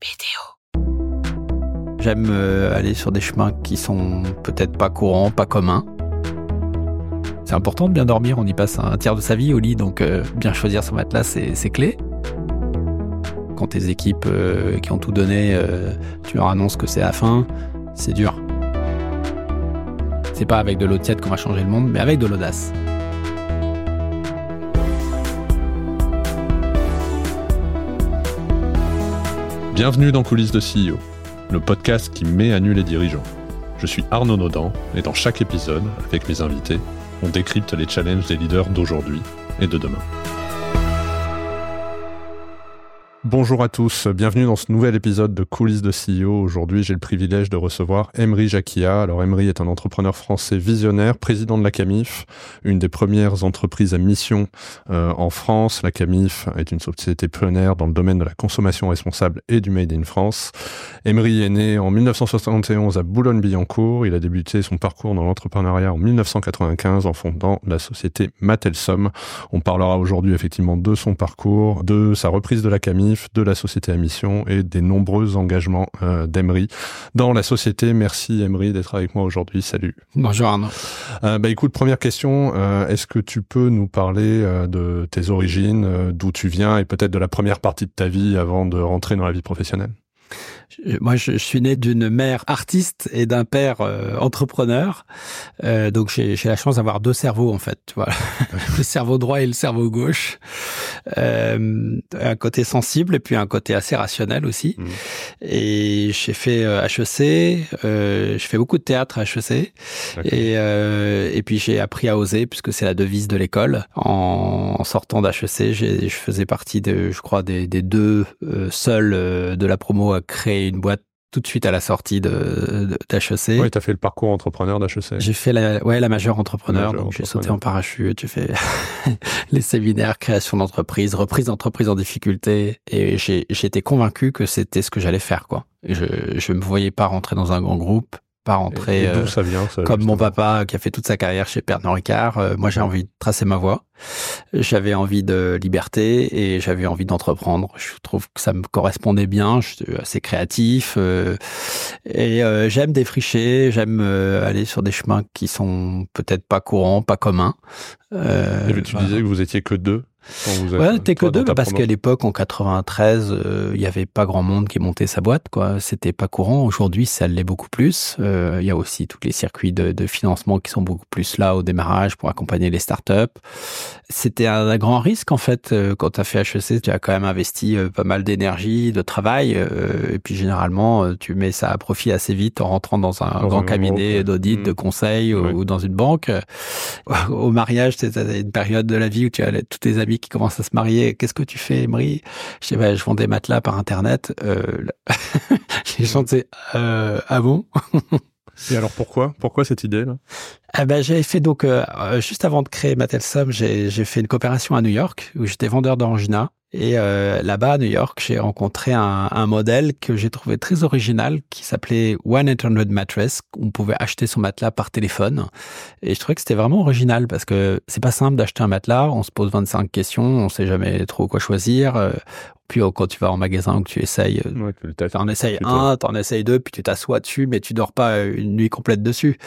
BDO. J'aime euh, aller sur des chemins qui sont peut-être pas courants, pas communs. C'est important de bien dormir, on y passe un tiers de sa vie au lit, donc euh, bien choisir son matelas, c'est clé. Quand tes équipes euh, qui ont tout donné, tu leur annonces que c'est la fin, c'est dur. C'est pas avec de l'eau tiède qu'on va changer le monde, mais avec de l'audace. Bienvenue dans Coulisses de CEO, le podcast qui met à nu les dirigeants. Je suis Arnaud Naudan et dans chaque épisode, avec mes invités, on décrypte les challenges des leaders d'aujourd'hui et de demain. Bonjour à tous, bienvenue dans ce nouvel épisode de Coulisses de CEO. Aujourd'hui, j'ai le privilège de recevoir Emery Jacquia. Alors, Emery est un entrepreneur français visionnaire, président de la CAMIF, une des premières entreprises à mission euh, en France. La CAMIF est une société pionnière dans le domaine de la consommation responsable et du Made in France. Emery est né en 1971 à Boulogne-Billancourt. Il a débuté son parcours dans l'entrepreneuriat en 1995 en fondant la société Matelsom. On parlera aujourd'hui effectivement de son parcours, de sa reprise de la CAMIF, de la société à mission et des nombreux engagements euh, d'Emery dans la société. Merci Emery d'être avec moi aujourd'hui. Salut. Bonjour Arnaud. Euh, bah écoute, première question, euh, est-ce que tu peux nous parler de tes origines, d'où tu viens et peut-être de la première partie de ta vie avant de rentrer dans la vie professionnelle? Moi, je, suis né d'une mère artiste et d'un père euh, entrepreneur. Euh, donc, j'ai la chance d'avoir deux cerveaux, en fait. Voilà. le cerveau droit et le cerveau gauche. Euh, un côté sensible et puis un côté assez rationnel aussi. Mmh. Et j'ai fait HEC. Euh, je fais beaucoup de théâtre à HEC. Et, et puis, j'ai appris à oser, puisque c'est la devise de l'école. En, en, sortant d'HEC, je faisais partie, de, je crois, des, des deux seuls de la promo à créer une boîte tout de suite à la sortie de d'HEC. Oui, tu as fait le parcours entrepreneur d'HEC. J'ai fait la, ouais, la majeure entrepreneur, donc j'ai sauté en parachute, j'ai fait les séminaires, création d'entreprise, reprise d'entreprise en difficulté, et été convaincu que c'était ce que j'allais faire, quoi. Je je me voyais pas rentrer dans un grand groupe, pas rentrer euh, ça vient, comme mon papa qui a fait toute sa carrière chez Pernod Ricard. Euh, moi, j'ai envie de tracer ma voie. J'avais envie de liberté et j'avais envie d'entreprendre. Je trouve que ça me correspondait bien. Je suis assez créatif euh, et j'aime défricher. J'aime aller sur des chemins qui sont peut-être pas courants, pas communs. et tu disais que vous étiez que deux Ouais, t'es que deux, parce qu'à l'époque, en 93, euh, il y avait pas grand monde qui montait sa boîte, quoi. C'était pas courant. Aujourd'hui, ça l'est beaucoup plus. Euh, il y a aussi tous les circuits de, de, financement qui sont beaucoup plus là au démarrage pour accompagner les startups. C'était un, un, grand risque, en fait. Euh, quand tu as fait HEC, tu as quand même investi pas mal d'énergie, de travail. et puis, généralement, tu mets ça à profit assez vite en rentrant dans un grand cabinet d'audit, de mmh. conseil ou, dans une banque. Au mariage, c'est une période de la vie où tu as tous tes amis qui commence à se marier. Qu'est-ce que tu fais, Emery Je dis, bah, je vends des matelas par Internet. Euh, les gens disaient, euh, ah bon? Et alors pourquoi? Pourquoi cette idée là? Ah ben, J'avais fait donc, euh, juste avant de créer Matelsum, j'ai fait une coopération à New York où j'étais vendeur d'Orangina. Et euh, là-bas, à New York, j'ai rencontré un, un, modèle que j'ai trouvé très original qui s'appelait 1-800 Mattress. On pouvait acheter son matelas par téléphone. Et je trouvais que c'était vraiment original parce que c'est pas simple d'acheter un matelas. On se pose 25 questions, on sait jamais trop quoi choisir. Euh, puis oh, quand tu vas en magasin ou que tu essayes, euh, ouais, en essayes un, t'en essayes deux, puis tu t'assois dessus, mais tu dors pas euh, une nuit complète dessus.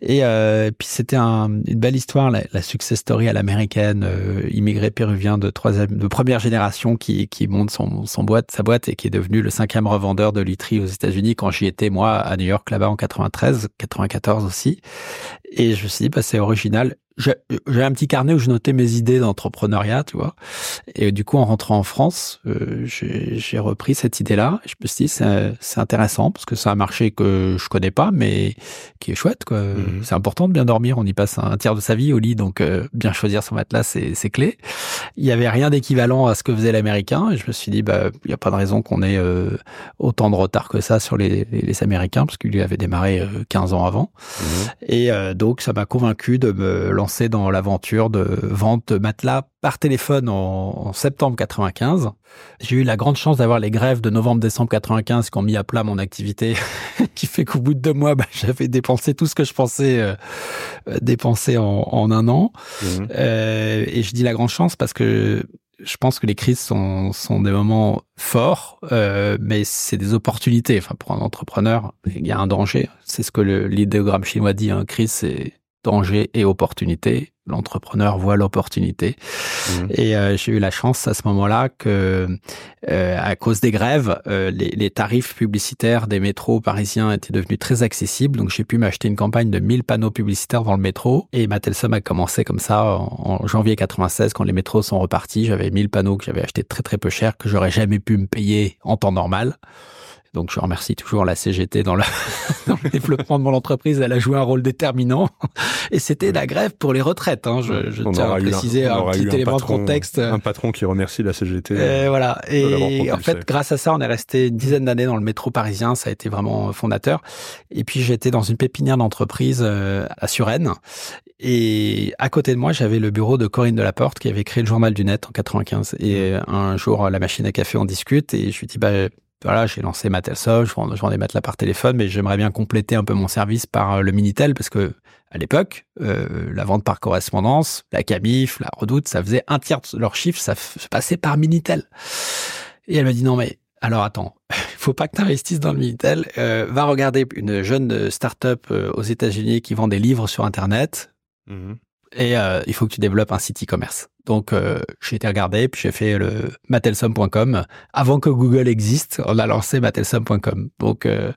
Et euh, puis c'était un, une belle histoire, la, la, success story à l'américaine, euh, immigré péruvien de troisième, de première génération qui, qui monte son, son boîte, sa boîte et qui est devenu le cinquième revendeur de literie aux États-Unis quand j'y étais moi à New York là-bas en 93, 94 aussi. Et je me suis dit, bah, c'est original j'ai un petit carnet où je notais mes idées d'entrepreneuriat, tu vois. Et du coup, en rentrant en France, euh, j'ai repris cette idée-là. Je me suis dit, c'est intéressant parce que c'est un marché que je connais pas, mais qui est chouette, quoi. Mhm. C'est important de bien dormir. On y passe un tiers de sa vie au lit, donc euh, bien choisir son matelas, c'est clé. Il y avait rien d'équivalent à ce que faisait l'américain. Et je me suis dit, bah, il n'y a pas de raison qu'on ait euh, autant de retard que ça sur les, les, Américains, parce qu'il lui avait démarré 15 ans avant. Mhm. Et donc, ça m'a convaincu de me lancer dans l'aventure de vente de matelas par téléphone en, septembre 95. J'ai eu la grande chance d'avoir les grèves de novembre-décembre 95 qui ont mis à plat mon activité, qui fait qu'au bout de deux mois, bah, j'avais dépensé tout ce que je pensais euh, dépenser en, un an. Mmh. Euh, et je dis la grande chance parce que je pense que les crises sont, sont des moments forts, euh, mais c'est des opportunités. Enfin, pour un entrepreneur, il y a un danger. C'est ce que l'idéogramme chinois dit. Hein. Crise, c'est danger et opportunité. L'entrepreneur voit l'opportunité. Mmh. Et euh, j'ai eu la chance à ce moment-là que, euh, à cause des grèves, euh, les, les, tarifs publicitaires des métros parisiens étaient devenus très accessibles. Donc j'ai pu m'acheter une campagne de 1000 panneaux publicitaires dans le métro. Et ma somme a commencé comme ça en, en, janvier 96 quand les métros sont repartis. J'avais 1000 panneaux que j'avais achetés très très peu cher que j'aurais jamais pu me payer en temps normal. Donc je remercie toujours la CGT dans le, développement de mon entreprise. Elle a joué un rôle déterminant. Et c'était la grève pour les retraites. Hein. Je, je tiens à préciser un, petit élément de contexte. Un patron qui remercie la CGT. Et euh, voilà. Et en fait, grâce à ça, on est resté une dizaine d'années dans le métro parisien. Ça a été vraiment fondateur. Et puis j'étais dans une pépinière d'entreprise euh, à Suresnes. Et à côté de moi, j'avais le bureau de Corinne Delaporte qui avait créé le journal du net en 95. Et un jour, la machine à café, on discute et je lui dis, bah, voilà, j'ai lancé Matelsoft, je vends, des matelas par téléphone, mais j'aimerais bien compléter un peu mon service par euh, le Minitel parce que à l'époque, euh, la vente par correspondance, la Camif, la Redoute, ça faisait un tiers de leur chiffre, ça se passait par Minitel. Et elle me dit non mais alors attends, il faut pas que tu investisses dans le Minitel. Euh, va regarder une jeune start-up aux États-Unis qui vend des livres sur Internet. Mmh et il faut que tu développes un site e-commerce. Donc euh, j'ai été regarder, puis j'ai fait le matelsom.com. Avant que Google existe, on a lancé matelsom.com. Donc euh,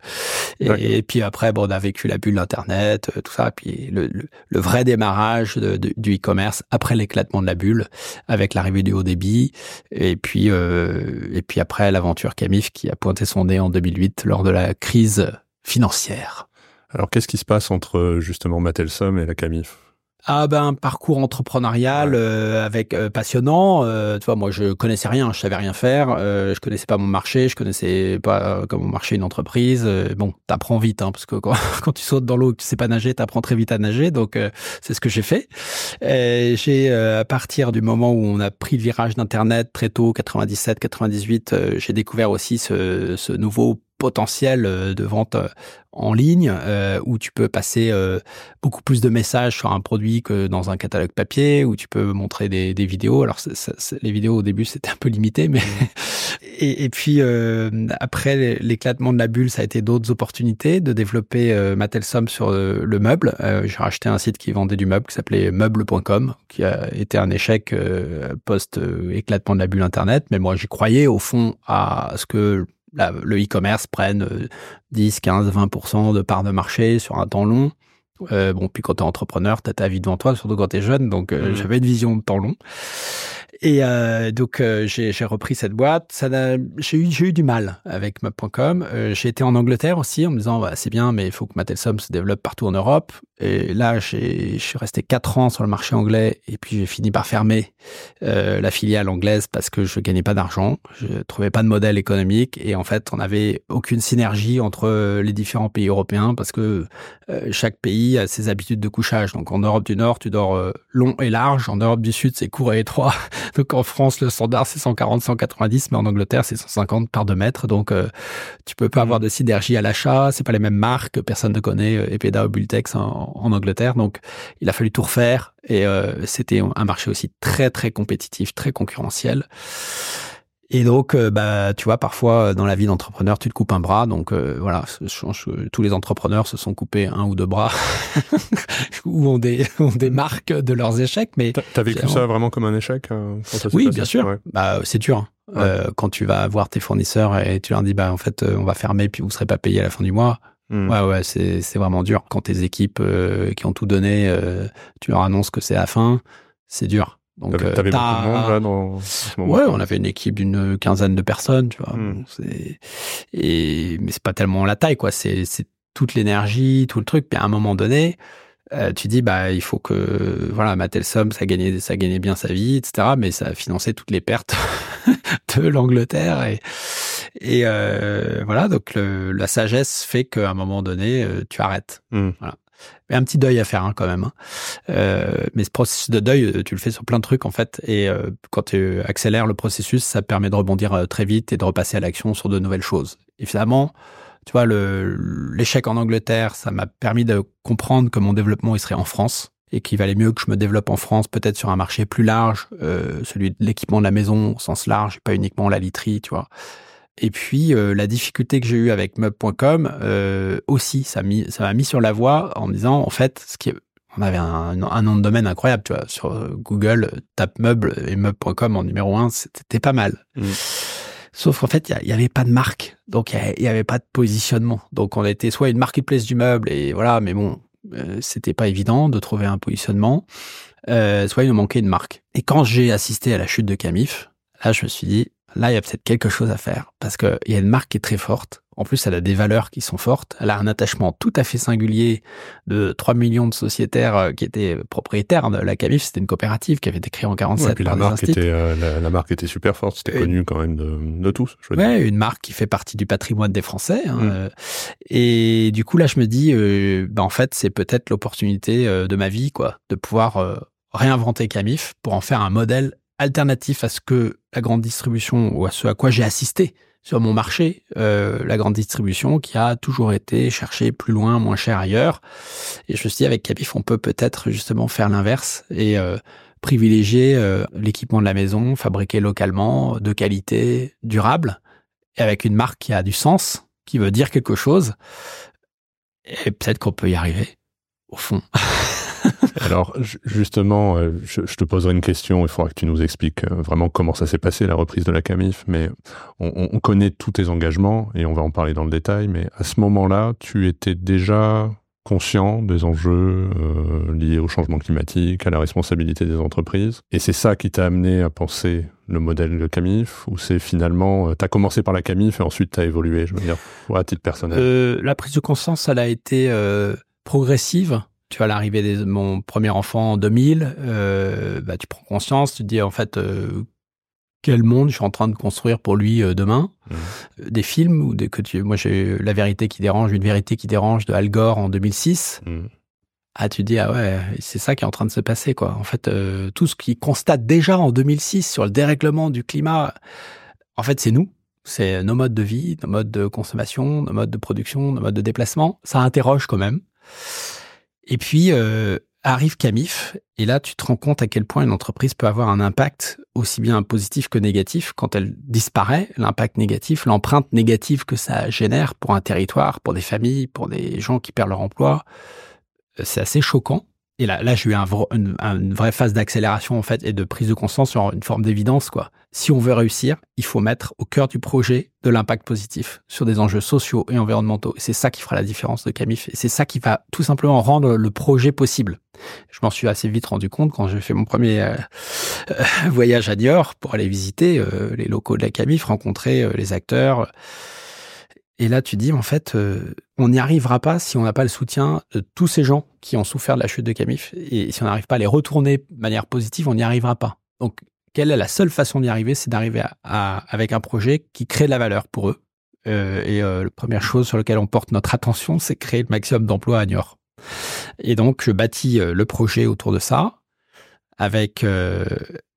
et, puis après, bon, on a vécu la bulle Internet, euh, tout ça. Puis le, le, vrai démarrage de, du e-commerce après l'éclatement de la bulle, avec l'arrivée du haut débit, et puis euh, et puis après l'aventure Camif qui a pointé son nez en 2008 lors de la crise financière. Alors qu'est-ce qui se passe entre justement Matelsom et la Camif? Ah ben un parcours entrepreneurial euh, avec euh, passionnant. Euh, tu vois, moi je connaissais rien, je savais rien faire, euh, je connaissais pas mon marché, je connaissais pas comment marcher une entreprise. bon, t'apprends vite, hein, parce que quand, quand, tu sautes dans l'eau, tu sais pas nager, t'apprends très vite à nager. Donc c'est ce que j'ai fait. J'ai à partir du moment où on a pris le virage d'internet très tôt, 97, 98, j'ai découvert aussi ce, ce nouveau potentiel euh, de vente euh, en ligne euh, où tu peux passer beaucoup plus de messages sur un produit que dans un catalogue papier où tu peux montrer des, des vidéos. Alors les vidéos au début c'était un peu limité mais mmh. et, et, puis après l'éclatement de la bulle ça a été d'autres opportunités de développer Matelsom sur le meuble. J'ai racheté un site qui vendait du meuble qui s'appelait meuble.com qui a été un échec post éclatement de la bulle internet. Mais moi j'y croyais au fond à ce que le e-commerce prenne 10, 15, 20% de part de marché sur un temps long. Euh, bon, puis quand tu es entrepreneur, tu as ta vie devant toi, surtout quand tu es jeune, donc euh, mmh. j'avais une vision de temps long. Et euh, donc euh, j'ai repris cette boîte. Ça j'ai eu j'ai eu du mal avec Map.com. Euh, j'ai été en Angleterre aussi en me disant bah, c'est bien, mais il faut que Matelsom se développe partout en Europe. Et là, je suis resté quatre ans sur le marché anglais et puis j'ai fini par fermer euh, la filiale anglaise parce que je gagnais pas d'argent, je trouvais pas de modèle économique et en fait, on n'avait aucune synergie entre les différents pays européens parce que chaque pays a ses habitudes de couchage. Donc en Europe du Nord, tu dors long et large. En Europe du Sud, c'est court et étroit. Donc en France, le standard c'est 140, 190, mais en Angleterre c'est 150 par 2 mètres. Donc euh, tu peux pas avoir mm. de synergie à l'achat. C'est pas les mêmes marques. Personne ne connaît euh, Epeda ou Bultex en, Angleterre. Donc il a fallu tout refaire. Et euh, c'était un marché aussi très très compétitif, très concurrentiel. Et donc, euh, bah, tu vois, parfois dans la vie d'entrepreneur, tu te coupes un bras. Donc euh, voilà, tous les entrepreneurs se sont coupés un ou deux bras ou ont des, ont des marques de leurs échecs. Mais t'as vécu ça vraiment comme un échec euh, Oui, bien sûr. Bah, c'est dur. Hein. quand tu vas voir tes fournisseurs et tu leur dis, bah en fait, on va fermer puis vous serez pas payé à la fin du mois. Hmm. Ouais, ouais, c'est c'est vraiment dur. Quand tes équipes qui ont tout donné, tu leur annonces que c'est la fin, c'est dur. Donc, t'avais, beaucoup de monde là dans ce moment Ouais, on avait une équipe d'une quinzaine de personnes, tu vois. Hmm. c'est et mais c'est pas tellement la taille, quoi. C'est c'est toute l'énergie, tout le truc. Puis à un moment donné, euh, tu dis bah il faut que voilà Matelsom ça gagnait ça gagnait bien sa vie, etc. Mais ça a financé toutes les pertes de l'Angleterre et et euh, voilà donc le, la sagesse fait qu'à un moment donné euh, tu arrêtes. Hmm. Voilà. Mais un petit deuil à faire hein, quand même. Hein. Euh, mais ce processus de deuil, euh, tu le fais sur plein de trucs en fait. Et euh, quand tu accélères le processus, ça permet de rebondir très vite et de repasser à l'action sur de nouvelles choses. Et finalement, tu vois, l'échec en Angleterre, ça m'a permis de comprendre que mon développement il serait en France et qu'il valait mieux que je me développe en France, peut-être sur un marché plus large, celui de l'équipement de la maison au sens large, pas uniquement la literie, tu vois. Et puis euh, la difficulté que j'ai eue avec meuble.com euh, aussi, ça m'a mis, sur la voie en me disant en fait, ce qui est, on avait un, un, nom de domaine incroyable, tu vois, sur Google, tape meuble et meuble.com en numéro un, c'était pas mal. Mmh. Sauf qu'en fait, il y, avait pas de marque, donc il y, avait pas de positionnement. Donc on était soit une marketplace du meuble et voilà, mais bon, euh, c'était pas évident de trouver un positionnement. Euh, soit il nous manquait une marque. Et quand j'ai assisté à la chute de Camif, là je me suis dit, là il y a peut-être quelque chose à faire parce qu'il y a une marque qui est très forte en plus, elle a des valeurs qui sont fortes. Elle a un attachement tout à fait singulier de 3 millions de sociétaires euh, qui étaient propriétaires la CAMIF. C'était une coopérative qui avait été créée en 47 par la marque était, euh, la, marque était super forte. C'était connu quand même de, de tous. Je ouais, une marque qui fait partie du patrimoine des Français. Hein, mm. euh, et du coup, là, je me dis, euh, bah, en fait, c'est peut-être l'opportunité de ma vie, quoi, de pouvoir réinventer Camif pour en faire un modèle alternatif à ce que la grande distribution ou à ce à quoi j'ai assisté sur mon marché, euh, la grande distribution qui a toujours été chercher plus loin, moins cher ailleurs. Et je me suis dit, avec Capif, on peut peut-être justement faire l'inverse et euh, privilégier euh, l'équipement de la maison, fabriqué localement, de qualité, durable, et avec une marque qui a du sens, qui veut dire quelque chose. Et peut-être qu'on peut y arriver, au fond. Alors justement, euh, je, te poserai une question. Il faudra que tu nous expliques euh, vraiment comment ça s'est passé la reprise de la Camif. Mais on, connaît tous tes engagements et on va en parler dans le détail. Mais à ce moment-là, tu étais déjà conscient des enjeux euh, liés au changement climatique, à la responsabilité des entreprises. Et c'est ça qui t'a amené à penser le modèle de Camif ou c'est finalement, tu as commencé par la Camif et ensuite tu as évolué, je veux dire, à titre personnel? La prise de conscience, elle a été progressive tu vois l'arrivée de mon premier enfant en 2000, euh, bah, tu prends conscience, tu te dis en fait euh, quel monde je suis en train de construire pour lui euh, demain. Mmh. Des films ou des que tu, moi j'ai La vérité qui dérange, une vérité qui dérange de Al Gore en 2006. Mmh. Ah, tu te dis ah ouais, c'est ça qui est en train de se passer quoi. En fait, tout ce qu'il constate déjà en 2006 sur le dérèglement du climat, en fait c'est nous. C'est nos modes de vie, nos modes de consommation, nos modes de production, nos modes de déplacement. Ça interroge quand même. Et puis euh, arrive Camif, et là tu te rends compte à quel point une entreprise peut avoir un impact aussi bien positif que négatif. Quand elle disparaît, l'impact négatif, l'empreinte négative que ça génère pour un territoire, pour des familles, pour des gens qui perdent leur emploi, euh, c'est assez choquant. Et là, là j'ai eu un, une, vraie phase d'accélération en fait et de prise de conscience sur une forme d'évidence quoi. Si on veut réussir, il faut mettre au cœur du projet de l'impact positif sur des enjeux sociaux et environnementaux. C'est ça qui fera la différence de Camif. Et c'est ça qui va tout simplement rendre le projet possible. Je m'en suis assez vite rendu compte quand j'ai fait mon premier euh, euh, voyage à Niort pour aller visiter euh, les locaux de la Camif, rencontrer les acteurs et là, tu dis, en fait, euh, on n'y arrivera pas si on n'a pas le soutien de tous ces gens qui ont souffert de la chute de Camif. Et si on n'arrive pas à les retourner de manière positive, on n'y arrivera pas. Donc, quelle est la seule façon d'y arriver C'est d'arriver avec un projet qui crée de la valeur pour eux. Euh, et euh, la première chose sur laquelle on porte notre attention, c'est créer le maximum d'emplois à Niort. Et donc, je bâtis le projet autour de ça avec euh,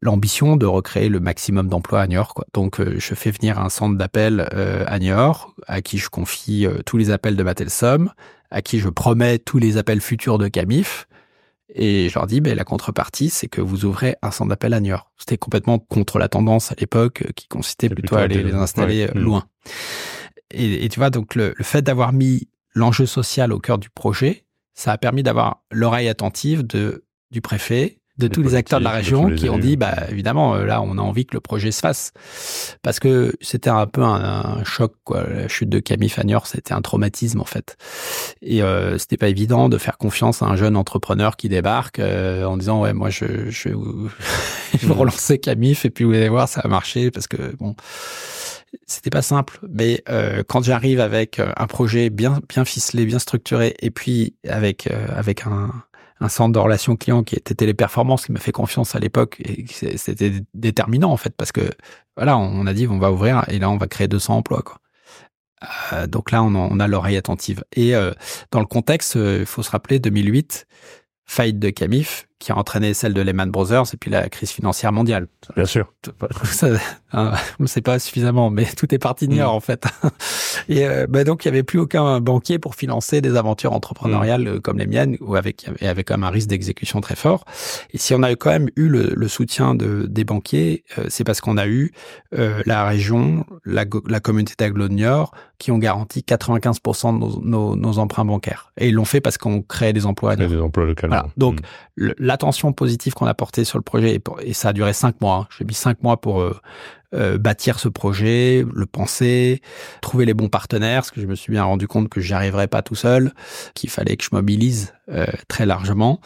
l'ambition de recréer le maximum d'emplois à Niort. Quoi. Donc, euh, je fais venir un centre d'appel euh, à Niort, à qui je confie tous les appels de Matelsom, à qui je promets tous les appels futurs de Camif. Et je leur dis, ben, la contrepartie, c'est que vous ouvrez un centre d'appel à Niort. C'était complètement contre la tendance à l'époque, qui consistait plutôt, à aller les installer mm. loin. Et, et, tu vois, donc le, le fait d'avoir mis l'enjeu social au cœur du projet, ça a permis d'avoir l'oreille attentive de, du préfet, de tous les acteurs de la région qui ont dit, bah évidemment, euh, là, on a envie que le projet se fasse, parce que c'était un peu un, choc, quoi. La chute de Camille Fagnor, c'était un traumatisme en fait, et euh, c'était pas évident de faire confiance à un jeune entrepreneur qui débarque euh, en disant, ouais, moi, je, je, je vais relancer Camif et puis vous allez voir, ça va marcher, parce que bon c'était pas simple, mais euh, quand j'arrive avec un projet bien bien ficelé, bien structuré, et puis avec avec un un centre de relations clients qui était Téléperformance qui m'a fait confiance à l'époque et c'était déterminant en fait parce que voilà on a dit on va ouvrir et là on va créer 200 emplois. Euh, donc là on a, l'oreille attentive et euh, dans le contexte il faut se rappeler 2008 faillite de Camif qui a entraîné celle de Lehman Brothers et puis la crise financière mondiale. Bien sûr. Ça, hein, on ne sait pas suffisamment, mais tout est parti de en fait. Et euh, bah donc il y avait plus aucun banquier pour financer des aventures entrepreneuriales mm. comme les miennes, ou avec avec quand même un risque d'exécution très fort. Et si on a quand même eu le, le soutien de des banquiers, euh, c'est parce qu'on a eu euh, la région, la, la communauté Niort qui ont garanti 95% de nos, nos, nos, emprunts bancaires. Et ils l'ont fait parce qu'on crée des emplois. Des emplois localement. Voilà. Donc mm. L'attention positive qu'on a portée sur le projet, et, ça a duré cinq mois. Hein. J'ai mis cinq mois pour euh, euh, bâtir ce projet, le penser, trouver les bons partenaires, parce que je me suis bien rendu compte que j'y arriverais pas tout seul, qu'il fallait que je mobilise euh, très largement.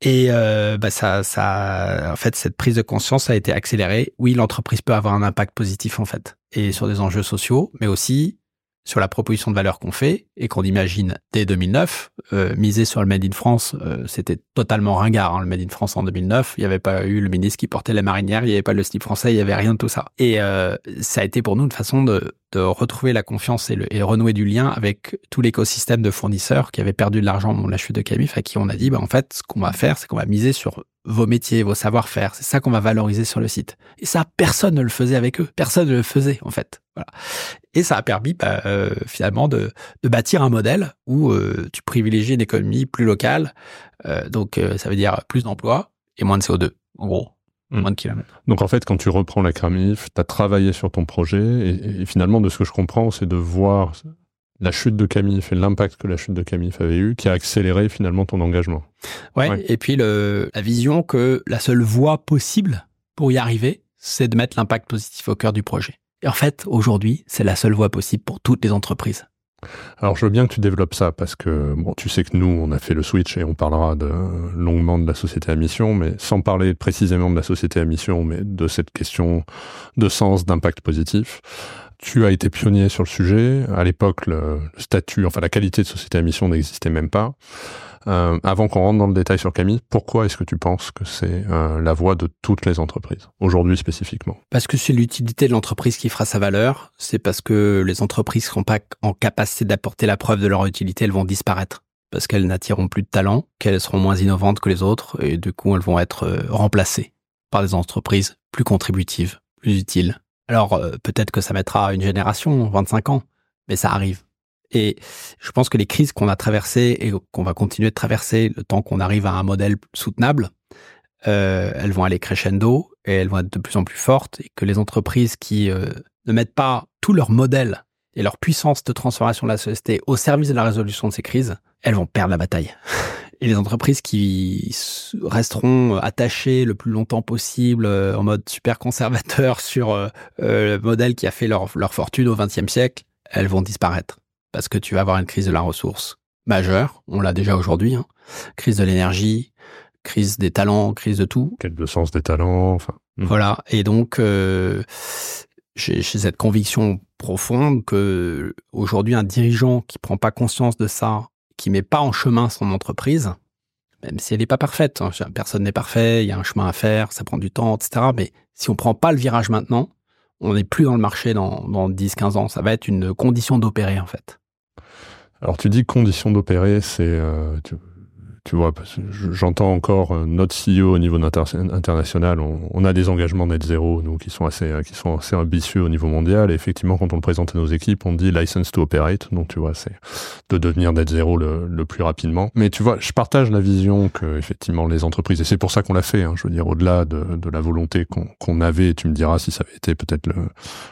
Et euh, bah ça, ça, en fait, cette prise de conscience a été accélérée. Oui, l'entreprise peut avoir un impact positif en fait, et sur des enjeux sociaux, mais aussi sur la proposition de valeur qu'on fait et qu'on imagine dès 2009. Euh, miser sur le Made in France, euh, c'était totalement ringard. Hein, le Made in France en 2009, il n'y avait pas eu le ministre qui portait la marinière, il n'y avait pas le slip français, il n'y avait rien de tout ça. Et euh, ça a été pour nous une façon de, de retrouver la confiance et, renouer du lien avec tout l'écosystème de fournisseurs qui avaient perdu de l'argent dans la chute de Camif, à qui on a dit, bah, en fait, ce qu'on va faire, c'est qu'on va miser sur vos métiers, vos savoir-faire. C'est ça qu'on va valoriser sur le site. Et ça, personne ne le faisait avec eux. Personne ne le faisait, en fait. Et ça a permis bah, euh, finalement de, de, bâtir un modèle où euh, tu privilégies une économie plus locale. Euh, donc ça veut dire plus d'emplois et moins de CO2, en gros. Moins de kilomètres. Donc en fait, quand tu reprends la Cramif, tu as travaillé sur ton projet et, et, finalement, de ce que je comprends, c'est de voir la chute de Camif et l'impact que la chute de Camif avait eu qui a accéléré finalement ton engagement. Ouais, ouais. et puis le, la vision que la seule voie possible pour y arriver, c'est de mettre l'impact positif au cœur du projet. Et en fait, aujourd'hui, c'est la seule voie possible pour toutes les entreprises. Alors, je veux bien que tu développes ça parce que, bon, tu sais que nous, on a fait le switch et on parlera de, longuement de la société à mission, mais sans parler précisément de la société à mission, mais de cette question de sens, d'impact positif. Tu as été pionnier sur le sujet. À l'époque, le, le statut, enfin, la qualité de société à mission n'existait même pas. Euh, avant qu'on rentre dans le détail sur Camille, pourquoi est-ce que tu penses que c'est euh, la voie de toutes les entreprises, aujourd'hui spécifiquement? Parce que c'est l'utilité de l'entreprise qui fera sa valeur, c'est parce que les entreprises seront pas en capacité d'apporter la preuve de leur utilité, elles vont disparaître parce qu'elles n'attireront plus de talent, qu'elles seront moins innovantes que les autres, et du coup elles vont être euh, remplacées par des entreprises plus contributives, plus utiles. Alors peut-être que ça mettra une génération, 25 ans, mais ça arrive. Et je pense que les crises qu'on a traversées et qu'on va continuer de traverser le temps qu'on arrive à un modèle soutenable, euh, elles vont aller crescendo et elles vont être de plus en plus fortes et que les entreprises qui euh, ne mettent pas tout leur modèle et leur puissance de transformation de la société au service de la résolution de ces crises, elles vont perdre la bataille. Et les entreprises qui resteront attachées le plus longtemps possible euh, en mode super conservateur sur le modèle qui a fait leur fortune au XXe siècle, elles vont disparaître parce que tu vas avoir une crise de la ressource majeure, on l'a déjà aujourd'hui, hein. crise de l'énergie, crise des talents, crise de tout. Quel de sens des talents, enfin. Hmm. Voilà, et donc euh, j'ai cette conviction profonde que aujourd'hui un dirigeant qui prend pas conscience de ça, qui met pas en chemin son entreprise, même si elle n'est pas parfaite, hein, personne n'est parfait, il y a un chemin à faire, ça prend du temps, etc. Mais si on prend pas le virage maintenant, on n'est plus dans le marché dans, dans 10-15 ans. Ça va être une condition d'opérer en fait. Alors tu dis condition d'opérer, c'est euh, tu vois, j'entends encore euh, notre CEO au niveau international. On, a des engagements net zéro, nous, qui sont assez, euh, qui sont assez ambitieux au niveau mondial. Et effectivement, quand on le présente à nos équipes, on dit license to operate. Donc, tu vois, c'est de devenir net zéro le, le, plus rapidement. Mais tu vois, je partage la vision que effectivement les entreprises, et c'est pour ça qu'on l'a fait. Hein, je veux dire, au-delà de, la volonté qu'on avait, tu me diras si ça avait été peut-être le,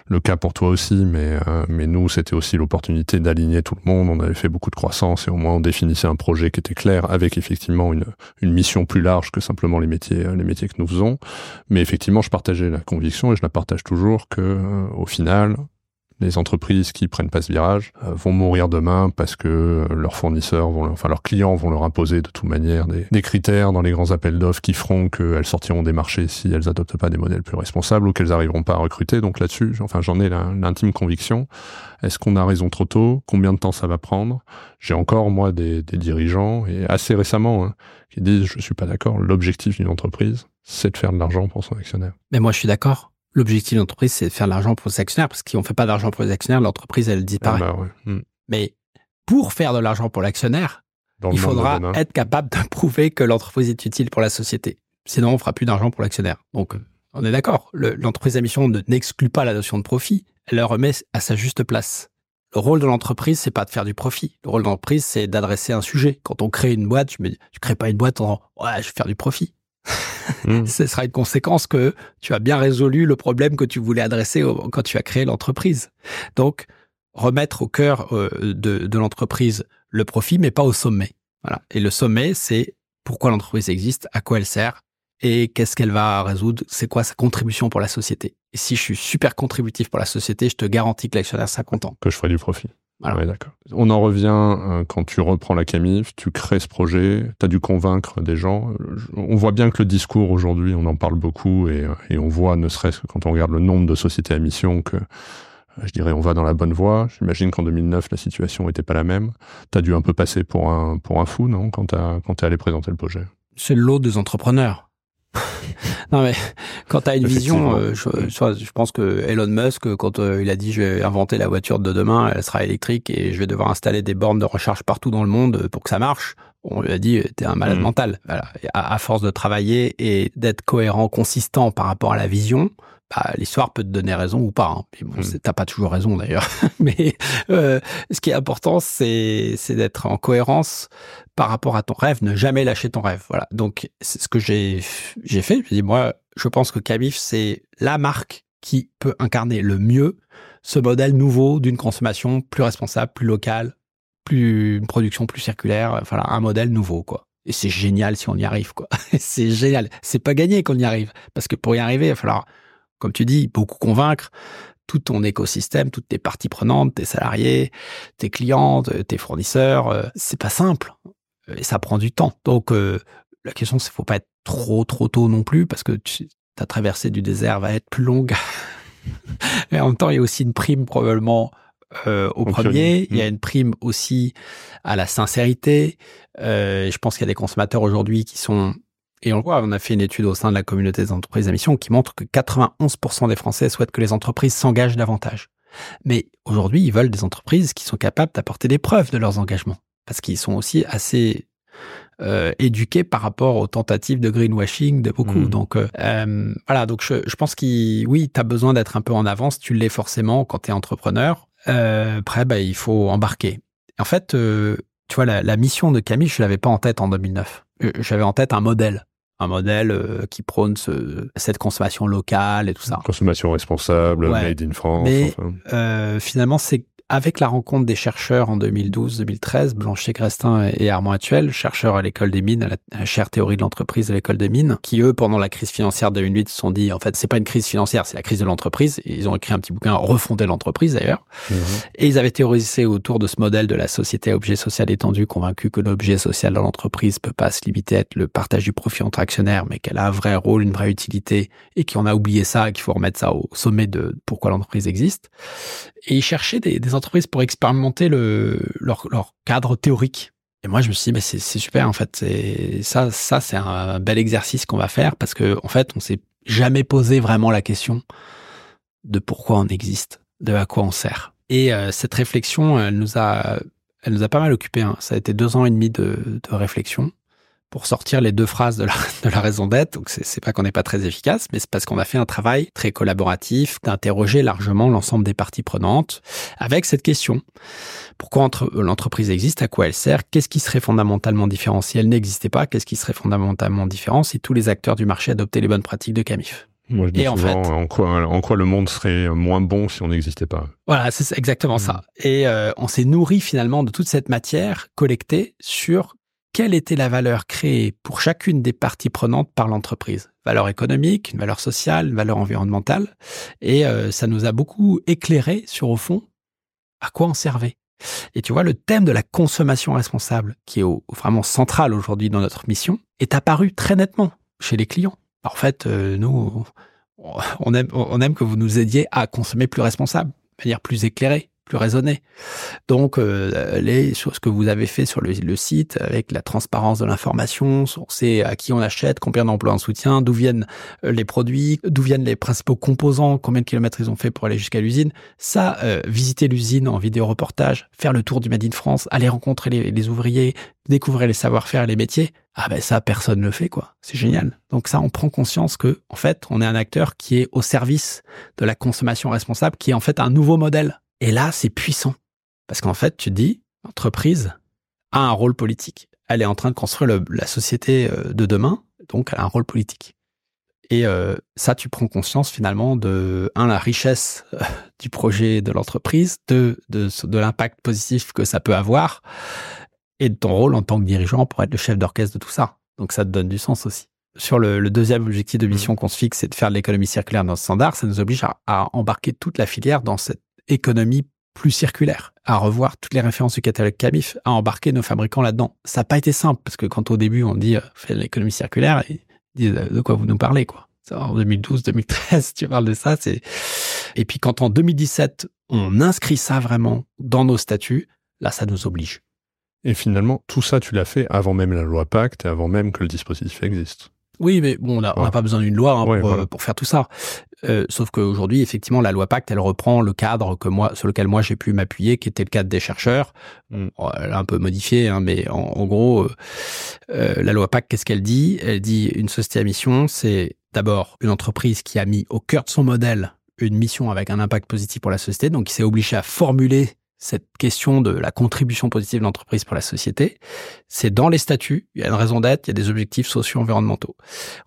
le, cas pour toi aussi, mais euh, mais nous, c'était aussi l'opportunité d'aligner tout le monde. On avait fait beaucoup de croissance et au moins on définissait un projet qui était clair avec effectivement une, mission plus large que simplement les métiers, les métiers que nous faisons. Mais effectivement, je partageais la conviction et je la partage toujours que, euh, au final, les entreprises qui prennent pas ce virage euh, vont mourir demain parce que euh, leurs fournisseurs vont, enfin leurs clients vont leur imposer de toute manière des, critères dans les grands appels d'offres qui feront qu'elles sortiront des marchés si elles adoptent pas des modèles plus responsables ou qu'elles arriveront pas à recruter. Donc là-dessus, enfin j'en ai l'intime conviction. Est-ce qu'on a raison trop tôt? Combien de temps ça va prendre? J'ai encore moi des, des, dirigeants et assez récemment hein, qui disent je suis pas d'accord. L'objectif d'une entreprise, c'est de faire de l'argent pour son actionnaire. Mais moi je suis d'accord. L'objectif de l'entreprise, c'est de faire de l'argent pour les actionnaires, parce qu'on ne fait pas d'argent pour les actionnaires, l'entreprise, elle disparaît. Ah bah ouais. hmm. Mais pour faire de l'argent pour l'actionnaire, il faudra être capable de prouver que l'entreprise est utile pour la société. Sinon, on fera plus d'argent pour l'actionnaire. Donc, on est d'accord. Le- L'entreprise à mission ne- n'exclut pas la notion de profit. Elle le remet à sa juste place. Le rôle de l'entreprise, c'est pas de faire du profit. Le rôle de l'entreprise, c'est d'adresser un sujet. Quand on crée une boîte, je me dis, tu crées pas une boîte en disant, ouais, je vais faire du profit. Mm. Ce sera une conséquence que tu as bien résolu le problème que tu voulais adresser au- quand tu as créé l'entreprise. Donc, remettre au cœur euh, de, de l'entreprise le profit, mais pas au sommet. Voilà. Et le sommet, c'est pourquoi l'entreprise existe, à quoi elle sert et qu'est-ce qu'elle va résoudre, c'est quoi sa contribution pour la société. Et si je suis super contributif pour la société, je te garantis que l'actionnaire sera content. Que je ferai du profit. Voilà. Ouais, d'accord. On en revient euh, quand tu reprends la Camif, tu crées ce projet, tu as dû convaincre des gens. Euh, On voit bien que le discours aujourd'hui, on en parle beaucoup et, euh, et on voit, ne serait-ce que quand on regarde le nombre de sociétés à mission, que je dirais on va dans la bonne voie. J'imagine qu'en 2009, la situation n'était pas la même. Tu as dû un peu passer pour un, pour un fou, non, quand tu es allé présenter le projet? C'est le lot des entrepreneurs. Non mais quand tu as une vision, euh, je, pense que Elon Musk, quand euh, il a dit je vais inventer la voiture de demain, elle sera électrique et je vais devoir installer des bornes de recharge partout dans le monde pour que ça marche, on lui a dit t'es un malade Mhm. mental. Voilà. À force de travailler et d'être cohérent, consistant par rapport à la vision, bah, l'histoire peut te donner raison ou pas. Hein. Puis bon, c'est- t'as pas toujours raison d'ailleurs. Mais euh, ce qui est important, c'est d'être en cohérence par rapport à ton rêve, ne jamais lâcher ton rêve. Voilà. Donc c'est ce que j'ai j'ai fait. Je dis moi, je pense que Camif c'est la marque qui peut incarner le mieux ce modèle nouveau d'une consommation plus responsable, plus locale, plus une production plus circulaire. Voilà, un modèle nouveau quoi. Et c'est génial si on y arrive quoi. c'est génial. C'est pas gagné qu'on y arrive parce que pour y arriver, il va falloir, comme tu dis, beaucoup convaincre tout ton écosystème, toutes tes parties prenantes, tes salariés, tes clients, tes fournisseurs. euh, C'est pas simple et ça prend du temps. Donc euh, la question c'est faut pas être trop trop tôt non plus parce que tu, ta traversée du désert va être plus longue. Mais en même temps, il y a aussi une prime probablement euh, au premier. Il y a une prime aussi à la sincérité. Euh, je pense qu'il y a des consommateurs aujourd'hui qui sont et on le voit, on a fait une étude au sein de la communauté des entreprises à mission qui montre que 91% des Français souhaitent que les entreprises s'engagent davantage. Mais aujourd'hui, ils veulent des entreprises qui sont capables d'apporter des preuves de leurs engagements. Parce qu'ils sont aussi assez euh, éduqués par rapport aux tentatives de greenwashing de beaucoup. Mhm. Donc euh, euh, voilà, donc je, je pense qu'il oui, tu as besoin d'être un peu en avance, tu l'es forcément quand tu es entrepreneur. Après, bah, il faut embarquer. En fait, tu vois, la, la mission de Camille, je l'avais pas en tête en 2009. Euh, J'avais en tête un modèle un modèle euh, qui prône ce, cette consommation locale et tout ça. Consommation responsable, Ouais. made in France. Mais- enfin. Euh, finalement, c'est avec la rencontre des chercheurs en 2012-2013, Blanchet Crestin et Armand Actuel, chercheurs à l'école des mines, à la, chaire théorie de l'entreprise de l'école des mines, qui eux, pendant la crise financière de 2008, se sont dit, en fait, c'est pas une crise financière, c'est la crise de l'entreprise. Ils ont écrit un petit bouquin, Refonder l'entreprise d'ailleurs. Mhm. Et ils avaient théorisé autour de ce modèle de la société à objet social étendu, convaincu que l'objet social dans l'entreprise peut pas se limiter à être le partage du profit entre actionnaires, mais qu'elle a un vrai rôle, une vraie utilité, et qu'on a oublié ça, qu'il faut remettre ça au sommet de pourquoi l'entreprise existe. Et ils cherchaient des, des entreprises pour expérimenter le, leur, cadre théorique. Et moi, je me suis dit, c'est super, en fait. Ça, ça, c'est un bel exercice qu'on va faire parce que, en fait, on s'est jamais posé vraiment la question de pourquoi on existe, de à quoi on sert. Et euh, cette réflexion, elle nous a, elle nous a pas mal occupé. Hein. Ça a été deux ans et demi de, de réflexion pour sortir les deux phrases de la, de la raison d'être. Donc c'est pas qu'on n'est pas très efficace, mais c'est parce qu'on a fait un travail très collaboratif d'interroger largement l'ensemble des parties prenantes avec cette question. Pourquoi entre- l'entreprise existe? À quoi elle sert? Qu'est-ce qui serait fondamentalement différent? Si elle n'existait pas Qu'est-ce qui serait fondamentalement différent? Si tous les acteurs du marché adoptaient les bonnes pratiques de Camif Moi, je dis Et en souvent fait- en, quoi, en quoi le monde serait moins bon si on n'existait pas? Voilà, c'est exactement ça. Et euh, on s'est nourri finalement de toute cette matière collectée sur quelle était la valeur créée pour chacune des parties prenantes par l'entreprise? Valeur économique, une valeur sociale, une valeur environnementale. Et euh, ça nous a beaucoup éclairé sur, au fond, à quoi on servait. Et tu vois, le thème de la consommation responsable, qui est vraiment central aujourd'hui dans notre mission, est apparu très nettement chez les clients. En fait, euh, nous, on aime, on aime que vous nous aidiez à consommer plus responsable, de manière plus éclairée, plus raisonné. Donc, euh, sur ce que vous avez fait sur le, site, avec la transparence de l'information, on sait à qui on achète, combien d'emplois en soutien, d'où viennent euh, les produits, d'où viennent les principaux composants, combien de kilomètres ils ont fait pour aller jusqu'à l'usine. Ça, euh, visiter l'usine en vidéo reportage, faire le tour du Made in France, aller rencontrer les, les ouvriers, découvrir les savoir-faire et les métiers. Ah ben ça, personne ne le fait quoi. C'est génial. Donc ça, on prend conscience que en fait, on est un acteur qui est au service de la consommation responsable, qui est en fait un nouveau modèle. Et là, c'est puissant parce qu'en fait, tu te dis, l'entreprise a un rôle politique. Elle est en train de construire le, la société euh, de demain, donc elle a un rôle politique. Et euh, ça, tu prends conscience finalement de, un, la richesse euh, du projet de l'entreprise, deux, de, de l'impact positif que ça peut avoir, et de ton rôle en tant que dirigeant pour être le chef d'orchestre de tout ça. Donc ça te donne du sens aussi. Sur le, le deuxième objectif de mission qu'on se fixe, c'est de faire de l'économie circulaire dans ce standard. Ça nous oblige à, à embarquer toute la filière dans cette économie plus circulaire, à revoir toutes les références du catalogue CAMIF, à embarquer nos fabricants là-dedans. Ça n'a pas été simple, parce que quand au début on dit euh, fait l'économie circulaire, ils disent euh, de quoi vous nous parlez, quoi. En 2012, 2013, tu parles de ça, c'est. Et puis quand en 2017 on inscrit ça vraiment dans nos statuts, là ça nous oblige. Et finalement, tout ça, tu l'as fait avant même la loi Pacte avant même que le dispositif existe. Oui, mais bon, on n'a Ouais. pas besoin d'une loi hein, Ouais, pour, voilà. pour faire tout ça. Euh, sauf qu'aujourd'hui, effectivement, la loi Pacte, elle reprend le cadre que moi, sur lequel moi j'ai pu m'appuyer, qui était le cadre des chercheurs. Mm. Bon, elle a un peu modifié, hein, mais en, en gros, euh, euh, la loi Pacte, qu'est-ce qu'elle dit? Elle dit une société à mission, c'est d'abord une entreprise qui a mis au cœur de son modèle une mission avec un impact positif pour la société, donc qui s'est obligé à formuler cette question de la contribution positive de l'entreprise pour la société. C'est dans les statuts, il y a une raison d'être, il y a des objectifs socio-environnementaux.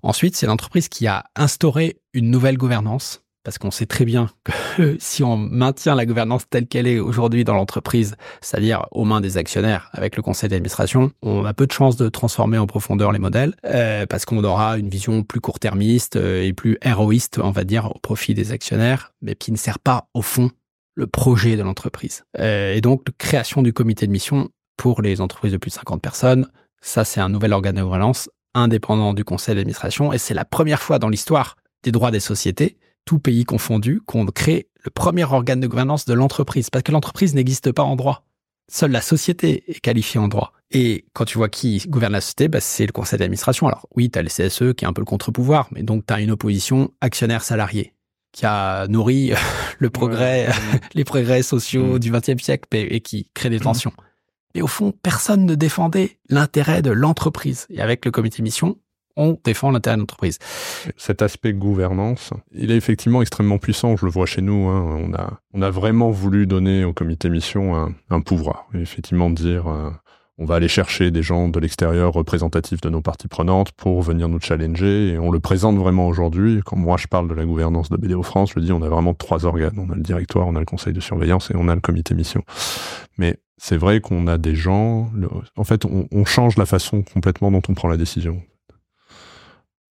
Ensuite, c'est l'entreprise qui a instauré une nouvelle gouvernance, parce qu'on sait très bien que si on maintient la gouvernance telle qu'elle est aujourd'hui dans l'entreprise, c'est-à-dire aux mains des actionnaires avec le conseil d'administration, on a peu de chances de transformer en profondeur les modèles, euh, parce qu'on aura une vision plus court-termiste euh, et plus héroïste, on va dire, au profit des actionnaires, mais qui ne sert pas au fond le projet de l'entreprise. Euh, et donc, création du comité de mission pour les entreprises de plus de 50 personnes, ça c'est un nouvel organe de gouvernance indépendant du conseil d'administration et c'est la première fois dans l'histoire des droits des sociétés, tout pays confondu, qu'on crée le premier organe de gouvernance de l'entreprise parce que l'entreprise n'existe pas en droit. Seule la société est qualifiée en droit. Et quand tu vois qui gouverne la société, bah, c'est le conseil d'administration. Alors oui, tu as le CSE qui est un peu le contre-pouvoir, mais donc tu as une opposition actionnaire-salarié qui a nourri le progrès, Ouais. les progrès sociaux Mm. du XXe siècle et, qui crée des tensions. Mais au fond, personne ne défendait l'intérêt de l'entreprise. Et avec le comité mission, on défend l'intérêt de l'entreprise. Cet aspect gouvernance, il est effectivement extrêmement puissant. Je le vois chez nous. hein. On a, on a vraiment voulu donner au comité mission un, un pouvoir. Et effectivement, dire, euh, on va aller chercher des gens de l'extérieur représentatifs de nos parties prenantes pour venir nous challenger. Et on le présente vraiment aujourd'hui. Quand moi je parle de la gouvernance de BDO France, je dis, on a vraiment trois organes. On a le directoire, on a le conseil de surveillance et on a le comité mission. Mais c'est vrai qu'on a des gens. en fait, on change la façon complètement dont on prend la décision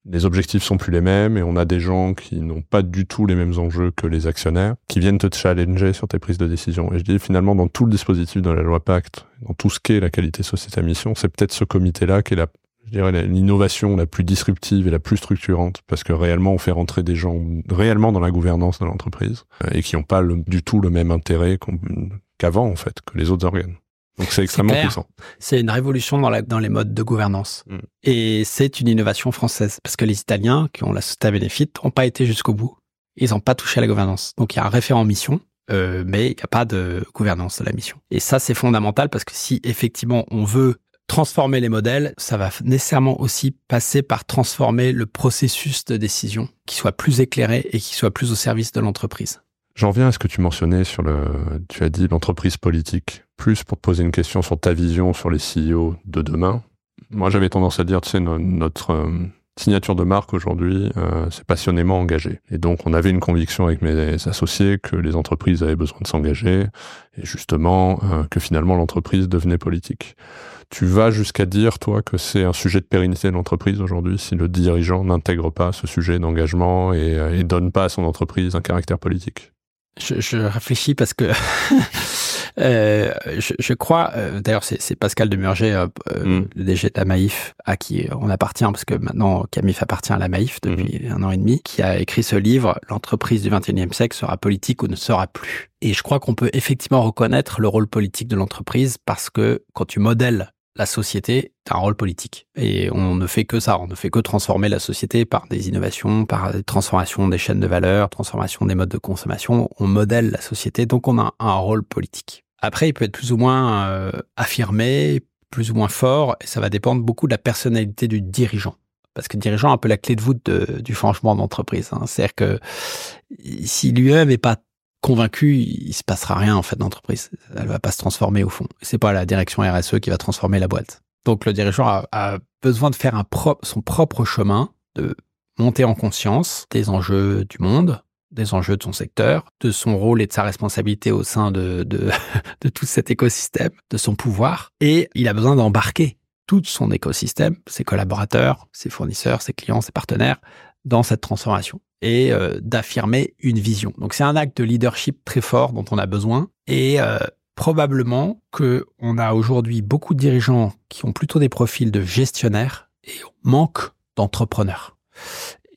les objectifs sont plus les mêmes et on a des gens qui n'ont pas du tout les mêmes enjeux que les actionnaires qui viennent te challenger sur tes prises de décision. Et je dis finalement dans tout le dispositif de la loi Pacte, dans tout ce qu'est la qualité société à mission, c'est peut-être ce comité-là qui est la je dirais l'innovation la plus disruptive et la plus structurante parce que réellement on fait rentrer des gens réellement dans la gouvernance de l'entreprise euh, et qui n'ont pas du tout le même intérêt qu'avant en fait que les autres organes. Donc c'est extrêmement puissant. C'est une révolution dans, la- dans les modes de gouvernance. Mm. Et c'est une innovation française. Parce que les Italiens, qui ont la société à bénéfice, n'ont pas été jusqu'au bout. Ils n'ont pas touché à la gouvernance. Donc il y a un référent mission, euh, mais il n'y a pas de gouvernance de la mission. Et ça, c'est fondamental parce que si effectivement on veut transformer les modèles, ça va nécessairement aussi passer par transformer le processus de décision, qui soit plus éclairé et qui soit plus au service de l'entreprise. J'en viens à ce que tu mentionnais sur le, tu as dit l'entreprise politique, plus pour te poser une question sur ta vision sur les CEO de demain. Moi, j'avais tendance à dire, tu sais, no- notre euh, signature de marque aujourd'hui, euh, c'est passionnément engagé. Et donc, on avait une conviction avec mes associés que les entreprises avaient besoin de s'engager et justement euh, que finalement l'entreprise devenait politique. Tu vas jusqu'à dire, toi, que c'est un sujet de pérennité de l'entreprise aujourd'hui si le dirigeant n'intègre pas ce sujet d'engagement et, et donne pas à son entreprise un caractère politique? Je, je réfléchis parce que Euh, je, je, crois, euh, d'ailleurs, c'est Pascal Demurger, euh, mm. le DG de la Maïf, à qui on appartient, parce que maintenant Camif appartient à la Maïf depuis mm. un an et demi, qui a écrit ce livre, L'entreprise du 21e siècle sera politique ou ne sera plus. Et je crois qu'on peut effectivement reconnaître le rôle politique de l'entreprise parce que quand tu modèles la société a un rôle politique. Et on ne fait que ça, on ne fait que transformer la société par des innovations, par des transformations des chaînes de valeur, transformation des modes de consommation. On modèle la société, donc on a un rôle politique. Après, il peut être plus ou moins euh, affirmé, plus ou moins fort, et ça va dépendre beaucoup de la personnalité du dirigeant. Parce que le dirigeant a un peu la clé de voûte du changement d'entreprise. Hein. C'est-à-dire que si lui-même n'est pas convaincu, il se passera rien en fait d'entreprise. Elle va pas se transformer au fond. C'est pas la direction RSE qui va transformer la boîte. Donc le dirigeant a, besoin de faire son propre chemin, de monter en conscience des enjeux du monde, des enjeux de son secteur, de son rôle et de sa responsabilité au sein de tout cet écosystème, de son pouvoir. Et il a besoin d'embarquer tout son écosystème, ses collaborateurs, ses fournisseurs, ses clients, ses partenaires, dans cette transformation et euh, d'affirmer une vision. Donc c'est un acte de leadership très fort dont on a besoin et euh, probablement que on a aujourd'hui beaucoup de dirigeants qui ont plutôt des profils de gestionnaires et on manque d'entrepreneurs.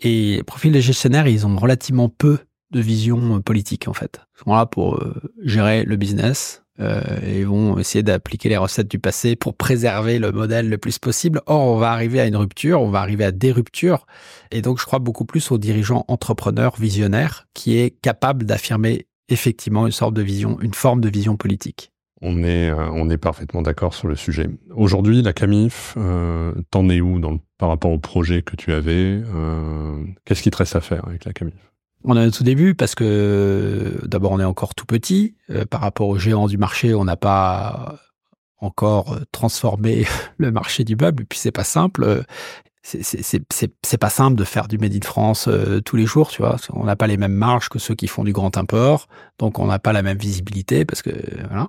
Et les profils de gestionnaires, ils ont relativement peu de vision politique en fait. Ils sont là pour euh, gérer le business, euh, et vont essayer d'appliquer les recettes du passé pour préserver le modèle le plus possible. Or, on va arriver à une rupture, on va arriver à des ruptures. Et donc, je crois beaucoup plus aux dirigeants entrepreneurs visionnaires qui est capable d'affirmer effectivement une sorte de vision, une forme de vision politique. On est, euh, on est parfaitement d'accord sur le sujet. Aujourd'hui, la Camif, euh, t'en es où par rapport au projet que tu avais euh, Qu'est-ce qui te reste à faire avec la Camif on est au tout début parce que d'abord on est encore tout petit euh, par rapport aux géants du marché. On n'a pas encore transformé le marché du meuble. Et puis c'est pas simple. C'est pas simple de faire du made in France euh, tous les jours, tu vois. On n'a pas les mêmes marges que ceux qui font du grand import, donc on n'a pas la même visibilité parce que voilà.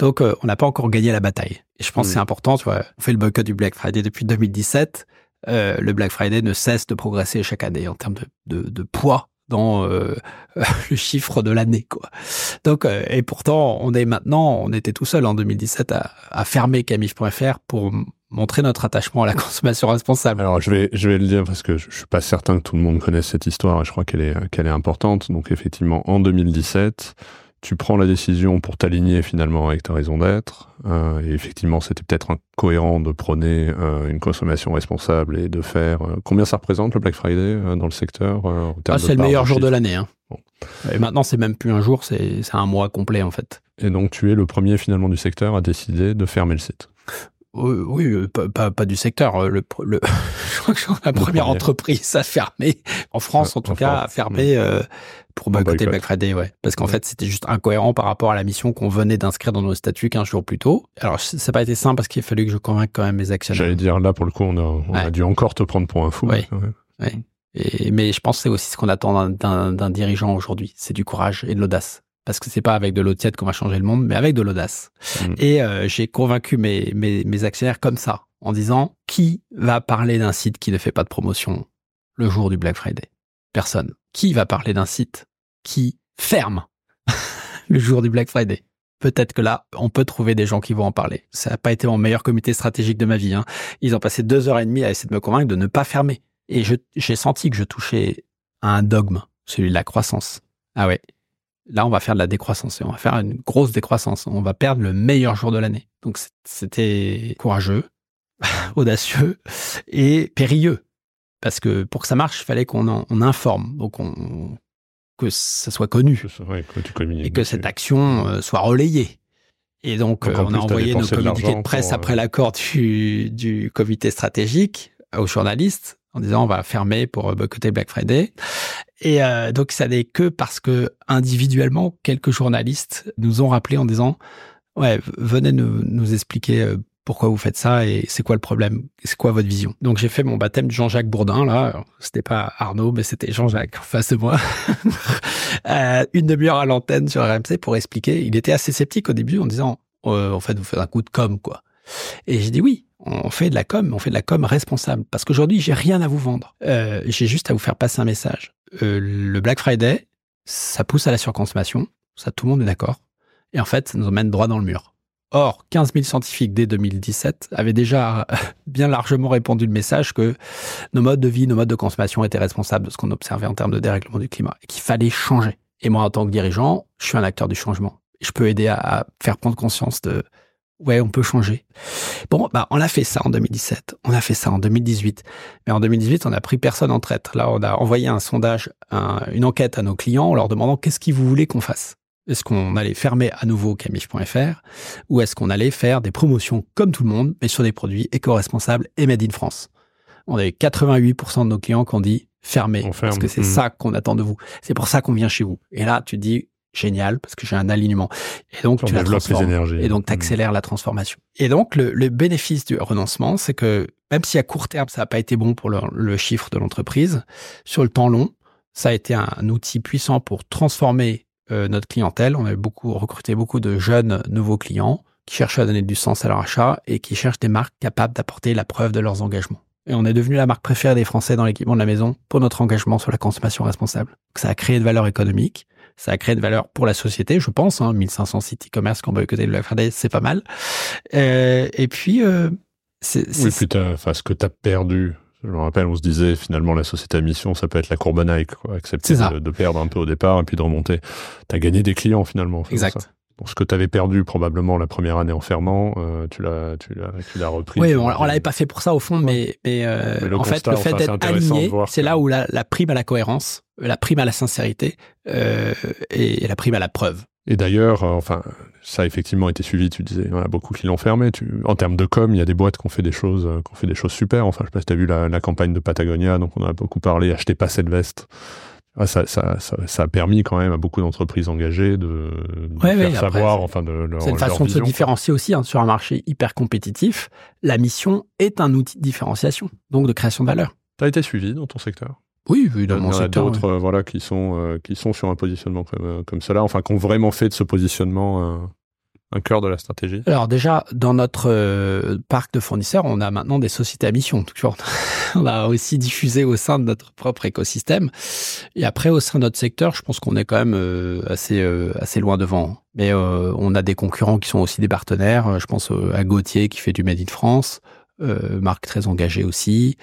Donc euh, on n'a pas encore gagné la bataille. Et je pense que c'est mmh. important, tu vois. On fait le boycott du Black Friday depuis 2017. le Black Friday ne cesse de progresser chaque année en termes de, de, de poids dans euh, le chiffre de l'année quoi. Donc euh, et pourtant on est maintenant on était tout seul en 2017 à, à fermer camif.fr pour montrer notre attachement à la consommation responsable. Alors je vais je vais le dire parce que je, je suis pas certain que tout le monde connaisse cette histoire et je crois qu'elle est qu'elle est importante. Donc effectivement en 2017 tu prends la décision pour t'aligner finalement avec ta raison d'être. Euh, et effectivement, c'était peut-être incohérent de prôner euh, une consommation responsable et de faire. Euh, combien ça représente le Black Friday dans le secteur ah, C'est le meilleur jour de l'année. Hein. Et maintenant, c'est même plus un jour, c'est un mois complet en fait. Et donc, tu es le premier finalement du secteur à décider de fermer le site. Oui, pas, pas, du secteur. Le, le je crois que je suis la première entreprise à fermer, en France en tout cas, à fermer pour boycotter Black Friday, ouais. Parce qu'en fait, c'était juste incohérent par rapport à la mission qu'on venait d'inscrire dans nos statuts 15 jours plus tôt. Alors, ça n'a pas été simple parce qu'il a fallu que je convainque quand même mes actionnaires. J'allais dire, là, pour le coup, on a, on a dû encore te prendre pour un fou. Oui. Ouais. Et, mais je pense que c'est aussi ce qu'on attend d'un dirigeant aujourd'hui. C'est du courage et de l'audace. Parce que c'est pas avec de l'eau tiède qu'on va changer le monde, mais avec de l'audace. Mm. Et euh, j'ai convaincu mes, mes, mes actionnaires comme ça, en disant, qui va parler d'un site qui ne fait pas de promotion le jour du Black Friday? Personne. Qui va parler d'un site qui ferme le jour du Black Friday? Peut-être que là, on peut trouver des gens qui vont en parler. Ça n'a pas été mon meilleur comité stratégique de ma vie. Hein. Ils ont passé deux heures et demie à essayer de me convaincre de ne pas fermer. Et j'ai senti que je touchais à un dogme, celui de la croissance. Ah ouais, là, on va faire de la décroissance et on va faire une grosse décroissance. On va perdre le meilleur jour de l'année. Donc, c'était courageux, audacieux et périlleux. Parce que pour que ça marche, il fallait qu'on on informe. Donc, on, que ça soit connu. et que cette action euh, soit relayée. Et donc, euh, on a envoyé nos communiqués de, presse après euh, l'accord du, du comité stratégique aux journalistes en disant on va fermer pour boycotter Black Friday. Et donc, ça n'est que parce que individuellement, quelques journalistes nous ont rappelé en disant ouais, venez nous, expliquer pourquoi vous faites ça et c'est quoi le problème C'est quoi votre vision Donc j'ai fait mon baptême de Jean-Jacques Bourdin là. C'était pas Arnaud, mais c'était Jean-Jacques en face de moi. euh, une demi-heure à l'antenne sur RMC pour expliquer. Il était assez sceptique au début en disant euh, en fait vous faites un coup de com quoi. Et j'ai dit oui, on fait de la com, on fait de la com responsable parce qu'aujourd'hui j'ai rien à vous vendre. Euh, j'ai juste à vous faire passer un message. Euh, le Black Friday, ça pousse à la surconsommation, ça tout le monde est d'accord. Et en fait, ça nous emmène droit dans le mur. Or, 15 000 scientifiques dès 2017 avaient déjà bien largement répondu le message que nos modes de vie, nos modes de consommation étaient responsables de ce qu'on observait en termes de dérèglement du climat et qu'il fallait changer. Et moi, en tant que dirigeant, je suis un acteur du changement. Je peux aider à faire prendre conscience de ouais, on peut changer. Bon, bah, on a fait ça en 2017, on a fait ça en 2018, mais en 2018, on a pris personne en traite. Là, on a envoyé un sondage, une enquête à nos clients en leur demandant qu'est-ce qu'ils vous voulez qu'on fasse. Est-ce qu'on allait fermer à nouveau camif.fr ou est-ce qu'on allait faire des promotions comme tout le monde, mais sur des produits éco-responsables et made in France? On avait 88% de nos clients qui ont dit fermez, parce que c'est mmh. ça qu'on attend de vous. C'est pour ça qu'on vient chez vous. Et là, tu dis génial parce que j'ai un alignement. Et donc, tu la transformes. Et donc, tu accélères la transformation. Et donc, le, le bénéfice du renoncement, c'est que même si à court terme, ça n'a pas été bon pour le, le chiffre de l'entreprise, sur le temps long, ça a été un outil puissant pour transformer euh, notre clientèle. On a beaucoup recruté beaucoup de jeunes nouveaux clients qui cherchent à donner du sens à leur achat et qui cherchent des marques capables d'apporter la preuve de leurs engagements. Et on est devenu la marque préférée des Français dans l'équipement de la maison pour notre engagement sur la consommation responsable. ça a créé de valeur économique, ça a créé de valeur pour la société, je pense. Hein, 1500 sites e-commerce qui ont boycotté le Black Friday, c'est pas mal. Euh, et puis, euh, c'est... Oui, puis enfin, ce que tu as perdu, je me rappelle, on se disait finalement la société à mission, ça peut être la courbe Nike, quoi. accepter de, de, perdre un peu au départ et puis de remonter. Tu as gagné des clients finalement. Exact ce que tu avais perdu probablement la première année en fermant, euh, tu l'as tu l'as tu l'as repris. Oui, on, l'avait pas fait pour ça au fond, mais, mais, euh, en fait le fait d'être aligné, c'est là où la, la, prime à la cohérence, la prime à la sincérité euh, et, la prime à la preuve. Et d'ailleurs, euh, enfin, ça a effectivement été suivi. Tu disais, il y en a beaucoup qui l'ont fermé. Tu, en termes de com, il y a des boîtes qui ont fait des choses, euh, qui ont fait des choses super. Enfin, je sais pas si tu as vu la, la, campagne de Patagonia, donc on a beaucoup parlé. Achetez pas cette veste ça, ça, ça, ça, a permis quand même à beaucoup d'entreprises engagées de, de faire savoir, enfin, de leur C'est une façon de se différencier aussi hein, sur un marché hyper compétitif. La mission est un outil de différenciation, donc de création de valeur. Tu as été suivi dans ton secteur? Oui, oui, dans mon secteur. Il y a d'autres, voilà, qui sont euh, qui sont sur un positionnement comme euh, comme cela, enfin, qui ont vraiment fait de ce positionnement euh, un cœur de la stratégie Alors déjà, dans notre euh, parc de fournisseurs, on a maintenant des sociétés à mission. on a aussi diffusé au sein de notre propre écosystème. Et après, au sein de notre secteur, je pense qu'on est quand même euh, assez euh, assez loin devant. Mais on a des concurrents qui sont aussi des partenaires. Je pense à Gauthier qui fait du Made in France, marque très engagée aussi,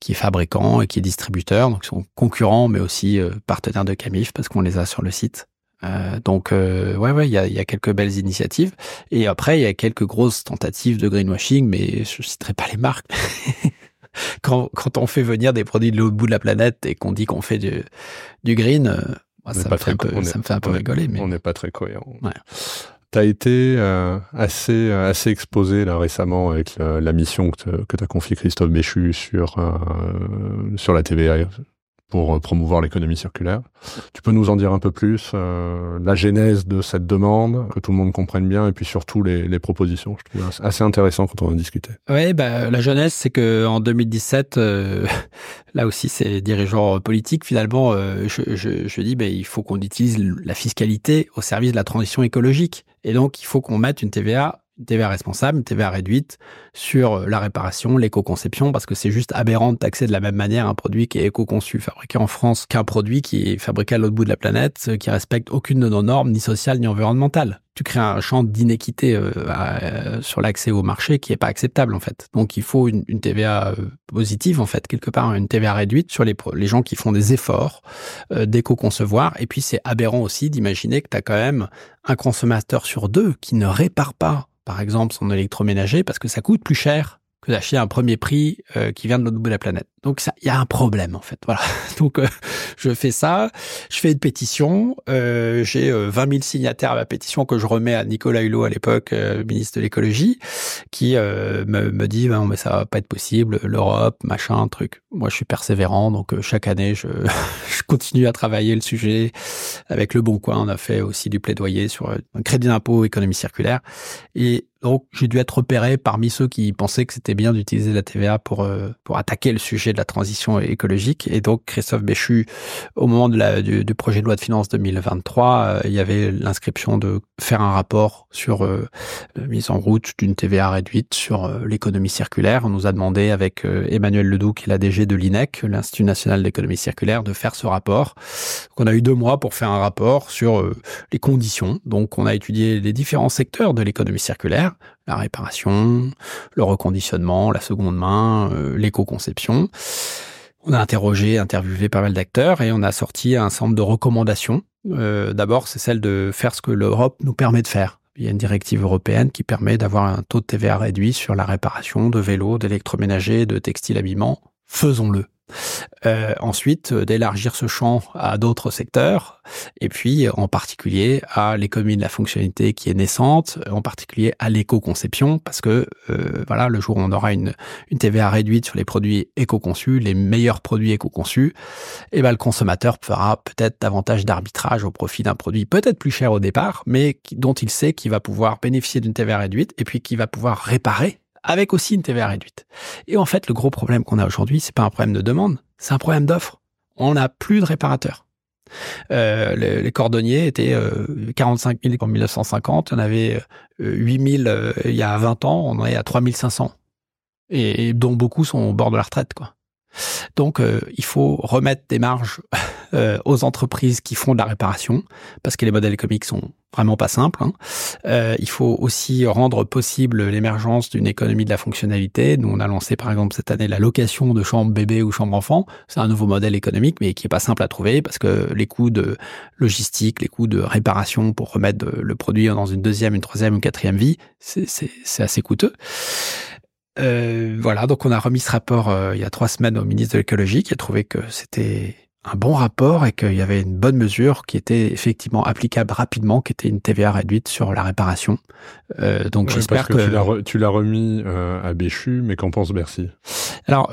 qui est fabricant et qui est distributeur. Donc ils sont concurrents, mais aussi partenaires de Camif parce qu'on les a sur le site. Euh, donc euh, ouais ouais il y a, y a, quelques belles initiatives et après il y a quelques grosses tentatives de greenwashing mais je citerai pas les marques quand, quand on fait venir des produits de l'autre bout de la planète et qu'on dit qu'on fait du, du green euh, ça, me fait un peu, ça me fait un peu rigoler mais on n'est pas très cohérent ouais. Tu as été euh, assez assez exposé là récemment avec la, la mission que, que t'as confié Christophe Béchu sur euh, sur la TVA pour euh, promouvoir l'économie circulaire. Tu peux nous en dire un peu plus, euh, la genèse de cette demande, que tout le monde comprenne bien, et puis surtout les, propositions. Je trouve assez intéressant quand on en discutait. Oui, bah, la genèse, c'est que en 2017, euh, là aussi, c'est dirigeants politiques. Finalement, je, dis, bah, il faut qu'on utilise la fiscalité au service de la transition écologique, et donc il faut qu'on mette une TVA une TVA responsable, une TVA réduite sur euh, la réparation, l'éco-conception, parce que c'est juste aberrant de taxer de la même manière un produit qui est éco-conçu, fabriqué en France, qu'un produit qui est fabriqué à l'autre bout de la planète, euh, qui respecte aucune de nos normes, ni sociales, ni environnementales. Tu crées un champ d'inéquité euh, sur l'accès au marché qui est pas acceptable, en fait. Donc, il faut une, TVA positive, en fait, quelque part, une TVA réduite sur les, les gens qui font des efforts d'éco-concevoir. Et puis, c'est aberrant aussi d'imaginer que tu as quand même un consommateur sur deux qui ne répare pas par exemple son électroménager, parce que ça coûte plus cher que d'acheter un premier prix euh, qui vient de l'autre bout de la planète. Donc il y a un problème en fait. Voilà. Donc euh, je fais ça, je fais une pétition, euh, j'ai 20 000 signataires à ma pétition que je remets à Nicolas Hulot à l'époque, ministre de l'écologie, qui me, dit ben, mais ça va pas être possible, l'Europe, machin, truc. Moi je suis persévérant, donc chaque année je, continue à travailler le sujet. Avec le Bon Coin, on a fait aussi du plaidoyer sur un crédit d'impôt économie circulaire et donc j'ai dû être repéré parmi ceux qui pensaient que c'était bien d'utiliser la TVA pour, euh, pour attaquer le sujet de la transition écologique. Et donc, Christophe Béchu, au moment du, projet de loi de finances 2023, il y avait l'inscription de faire un rapport sur la mise en route d'une TVA réduite sur l'économie circulaire. On nous a demandé avec Emmanuel Ledoux, qui est la DG de l'INEC, l'Institut national d'économie circulaire, de faire ce rapport. On a eu deux mois pour faire un rapport sur les conditions. Donc, on a étudié les différents secteurs de l'économie circulaire, la réparation, le reconditionnement, la seconde main, euh, l'éco-conception. On a interrogé, interviewé pas mal d'acteurs et on a sorti un nombre de recommandations. Euh, d'abord, c'est celle de faire ce que l'Europe nous permet de faire. Il y a une directive européenne qui permet d'avoir un taux de TVA réduit sur la réparation de vélos, d'électroménagers, de textiles habillement. Faisons-le. Euh, ensuite, euh, d'élargir ce champ à d'autres secteurs, et puis en particulier à l'économie de la fonctionnalité qui est naissante, en particulier à l'éco-conception, parce que euh, voilà, le jour où on aura une, une TVA réduite sur les produits éco-conçus, les meilleurs produits éco-conçus, eh ben le consommateur fera peut-être davantage d'arbitrage au profit d'un produit peut-être plus cher au départ, mais dont il sait qu'il va pouvoir bénéficier d'une TVA réduite et puis qu'il va pouvoir réparer avec aussi une TVA réduite. Et en fait, le gros problème qu'on a aujourd'hui, c'est pas un problème de demande, c'est un problème d'offre. On n'a plus de réparateurs. Euh, les, cordonniers étaient 45 000 en 1950, on avait 8 000 euh, il y a 20 ans, on en est à 3 500. Et, et dont beaucoup sont au bord de la retraite, quoi. Donc, euh, il faut remettre des marges euh, aux entreprises qui font de la réparation, parce que les modèles économiques sont vraiment pas simples. Hein. Euh, il faut aussi rendre possible l'émergence d'une économie de la fonctionnalité. Nous, on a lancé par exemple cette année la location de chambres bébés ou chambres enfants. C'est un nouveau modèle économique, mais qui est pas simple à trouver parce que les coûts de logistique, les coûts de réparation pour remettre le produit dans une deuxième, une troisième, une quatrième vie, c'est assez coûteux. Euh, voilà, donc on a remis ce rapport euh, il y a trois semaines au ministre de l'écologie qui a trouvé que c'était un bon rapport et qu'il y avait une bonne mesure qui était effectivement applicable rapidement, qui était une TVA réduite sur la réparation. Euh, donc j'espère que, tu l'as remis à Béchu, mais qu'en pense Bercy? Alors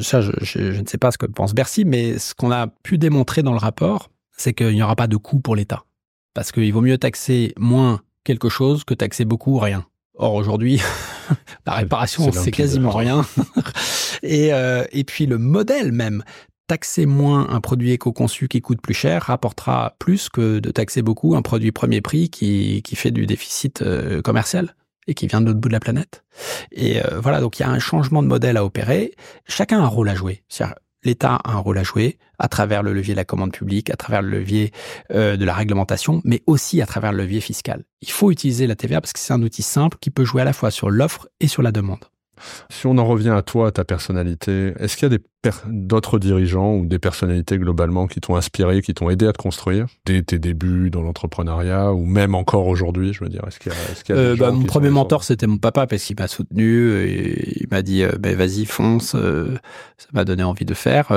ça, je, je, ne sais pas ce que pense Bercy, mais ce qu'on a pu démontrer dans le rapport, c'est qu'il n'y aura pas de coût pour l'État, parce qu'il vaut mieux taxer moins quelque chose que taxer beaucoup ou rien. Or aujourd'hui, la réparation, c'est quasiment rien. et, euh, et puis le modèle même, taxer moins un produit éco-conçu qui coûte plus cher rapportera plus que de taxer beaucoup un produit premier prix qui, qui fait du déficit euh, commercial et qui vient de l'autre bout de la planète. Et euh, voilà, donc il y a un changement de modèle à opérer. Chacun a un rôle à jouer. L'État a un rôle à jouer à travers le levier de la commande publique, à travers le levier euh, de la réglementation, mais aussi à travers le levier fiscal. Il faut utiliser la TVA parce que c'est un outil simple qui peut jouer à la fois sur l'offre et sur la demande. Si on en revient à toi, à ta personnalité, est-ce qu'il y a d'autres dirigeants ou des personnalités globalement qui t'ont inspiré, qui t'ont aidé à te construire dès tes débuts dans l'entrepreneuriat ou même encore aujourd'hui, je veux dire Est-ce qu'il y a, euh, bah, Mon premier mentor, c'était mon papa parce qu'il m'a soutenu et il m'a dit euh, ben, vas-y, fonce. Euh, ça m'a donné envie de faire.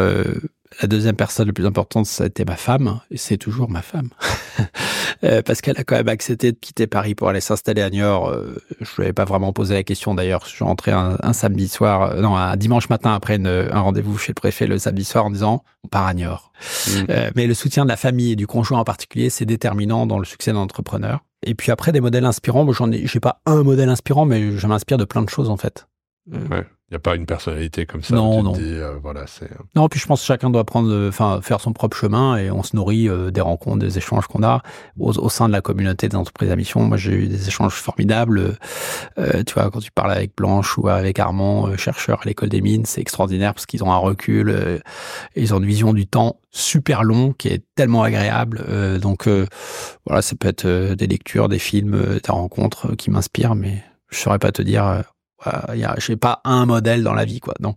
La deuxième personne la plus importante, ça a été ma femme, et c'est toujours ma femme, euh, parce qu'elle a quand même accepté de quitter Paris pour aller s'installer à Niort. Euh, je ne lui avais pas vraiment posé la question d'ailleurs. Je suis rentré un, samedi soir, euh, non, un dimanche matin après un rendez-vous chez le préfet le samedi soir en disant on part à Niort. Mmh. mais le soutien de la famille et du conjoint en particulier, c'est déterminant dans le succès d'un entrepreneur. Et puis après, des modèles inspirants, moi j'en ai, j'ai pas un modèle inspirant, mais je m'inspire de plein de choses en fait. Ouais. Il n'y a pas une personnalité comme ça. Non, non. Euh, voilà, c'est. Euh. Non, puis je pense que chacun doit prendre, enfin, faire son propre chemin et on se nourrit euh, des rencontres, des échanges qu'on a au, sein de la communauté des entreprises à mission. Moi, j'ai eu des échanges formidables. tu vois, quand tu parles avec Blanche ou avec Armand, chercheur à l'école des mines, c'est extraordinaire parce qu'ils ont un recul, ils ont une vision du temps super long qui est tellement agréable. donc, voilà, ça peut être des lectures, des films, des rencontres qui m'inspirent, mais je saurais pas te dire je n'ai pas un modèle dans la vie, quoi. Non.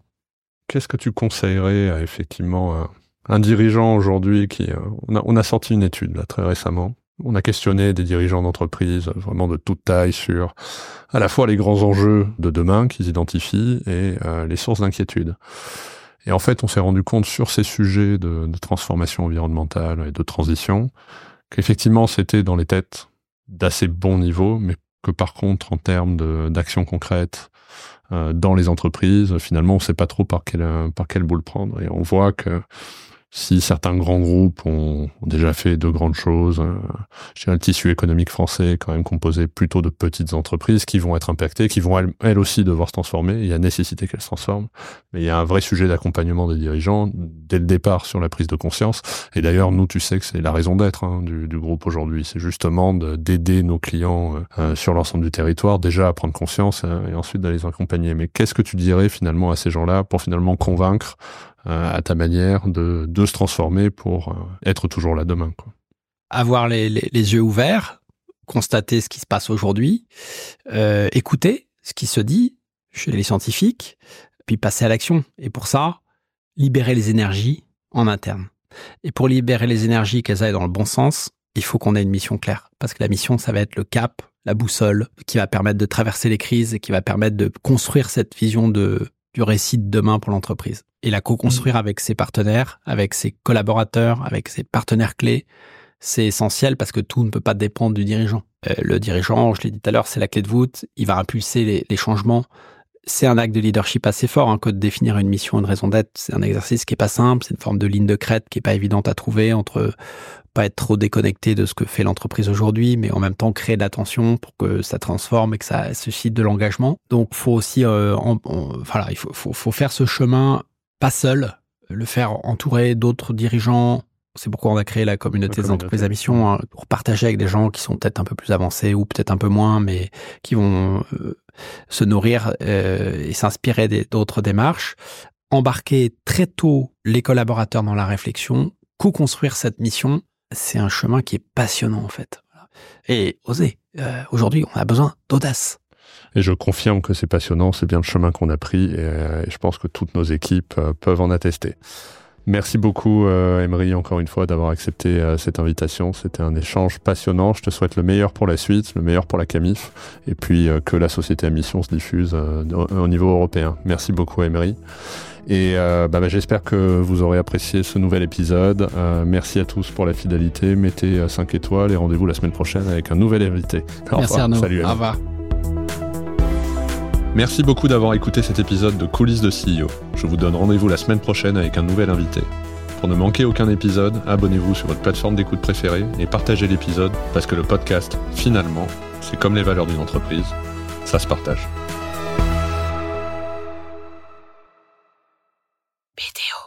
Qu'est-ce que tu conseillerais à effectivement un dirigeant aujourd'hui qui euh, on, a, on a sorti une étude très récemment. On a questionné des dirigeants d'entreprise vraiment de toute taille sur à la fois les grands enjeux de demain qu'ils identifient et euh, les sources d'inquiétude. Et en fait, on s'est rendu compte sur ces sujets de, de transformation environnementale et de transition qu'effectivement c'était dans les têtes d'assez bons niveaux, mais que par contre en termes d'action concrète euh, dans les entreprises, finalement on ne sait pas trop par quelle par quelle boule prendre. Et on voit que si certains grands groupes ont, déjà fait de grandes choses, euh, je le tissu économique français quand même composé plutôt de petites entreprises qui vont être impactées, qui vont elles, aussi devoir se transformer. Il y a nécessité qu'elles se transforment, mais il y a un vrai sujet d'accompagnement des dirigeants dès le départ sur la prise de conscience. Et d'ailleurs, nous, tu sais que c'est la raison d'être hein, du, groupe aujourd'hui, c'est justement d'aider nos clients euh, euh, sur l'ensemble du territoire déjà à prendre conscience et ensuite d'aller les accompagner. Mais qu'est-ce que tu dirais finalement à ces gens-là pour finalement convaincre euh, à ta manière de, de se transformer pour euh, être toujours là demain. Quoi. Avoir les, les, les, yeux ouverts, constater ce qui se passe aujourd'hui, euh, écouter ce qui se dit chez les scientifiques, puis passer à l'action. Et pour ça, libérer les énergies en interne. Et pour libérer les énergies, qu'elles aillent dans le bon sens, il faut qu'on ait une mission claire. Parce que la mission, ça va être le cap, la boussole, qui va permettre de traverser les crises et qui va permettre de construire cette vision de du récit de demain pour l'entreprise et la co-construire mm. avec ses partenaires, avec ses collaborateurs, avec ses partenaires clés. C'est essentiel parce que tout ne peut pas dépendre du dirigeant. Euh, le dirigeant, je l'ai dit tout à l'heure, c'est la clé de voûte. Il va impulser les, les changements. C'est un acte de leadership assez fort hein, que de définir une mission, une raison d'être. C'est un exercice qui est pas simple. C'est une forme de ligne de crête qui est pas évidente à trouver entre pas être trop déconnecté de ce que fait l'entreprise aujourd'hui, mais en même temps créer de l'attention pour que ça transforme et que ça suscite de l'engagement. Donc, faut aussi, euh, voilà, il faut, faut, faut, faire ce chemin pas seul, le faire entourer d'autres dirigeants. C'est pourquoi on a créé la communauté des entreprises à mission hein, pour partager avec des gens qui sont peut-être un peu plus avancés ou peut-être un peu moins, mais qui vont euh, se nourrir euh, et s'inspirer d'autres démarches. Embarquer très tôt les collaborateurs dans la réflexion, co-construire cette mission c'est un chemin qui est passionnant en fait. Et oser. Euh, aujourd'hui, on a besoin d'audace. Et je confirme que c'est passionnant, c'est bien le chemin qu'on a pris et, euh, je pense que toutes nos équipes euh, peuvent en attester. Merci beaucoup, Emery, encore une fois, d'avoir accepté cette invitation. C'était un échange passionnant. Je te souhaite le meilleur pour la suite, le meilleur pour la CAMIF, et puis que la société à mission se diffuse au niveau européen. Merci beaucoup, Emery. Et euh, bah, bah, j'espère que vous aurez apprécié ce nouvel épisode. Euh, merci à tous pour la fidélité. Mettez 5 étoiles et rendez-vous la semaine prochaine avec un nouvel invité. Au merci revoir. Arnaud. Salut. Au revoir. Merci beaucoup d'avoir écouté cet épisode de Coulisses de CEO. Je vous donne rendez-vous la semaine prochaine avec un nouvel invité. Pour ne manquer aucun épisode, abonnez-vous sur votre plateforme d'écoute préférée et partagez l'épisode parce que le podcast, finalement, c'est comme les valeurs d'une entreprise, ça se partage. video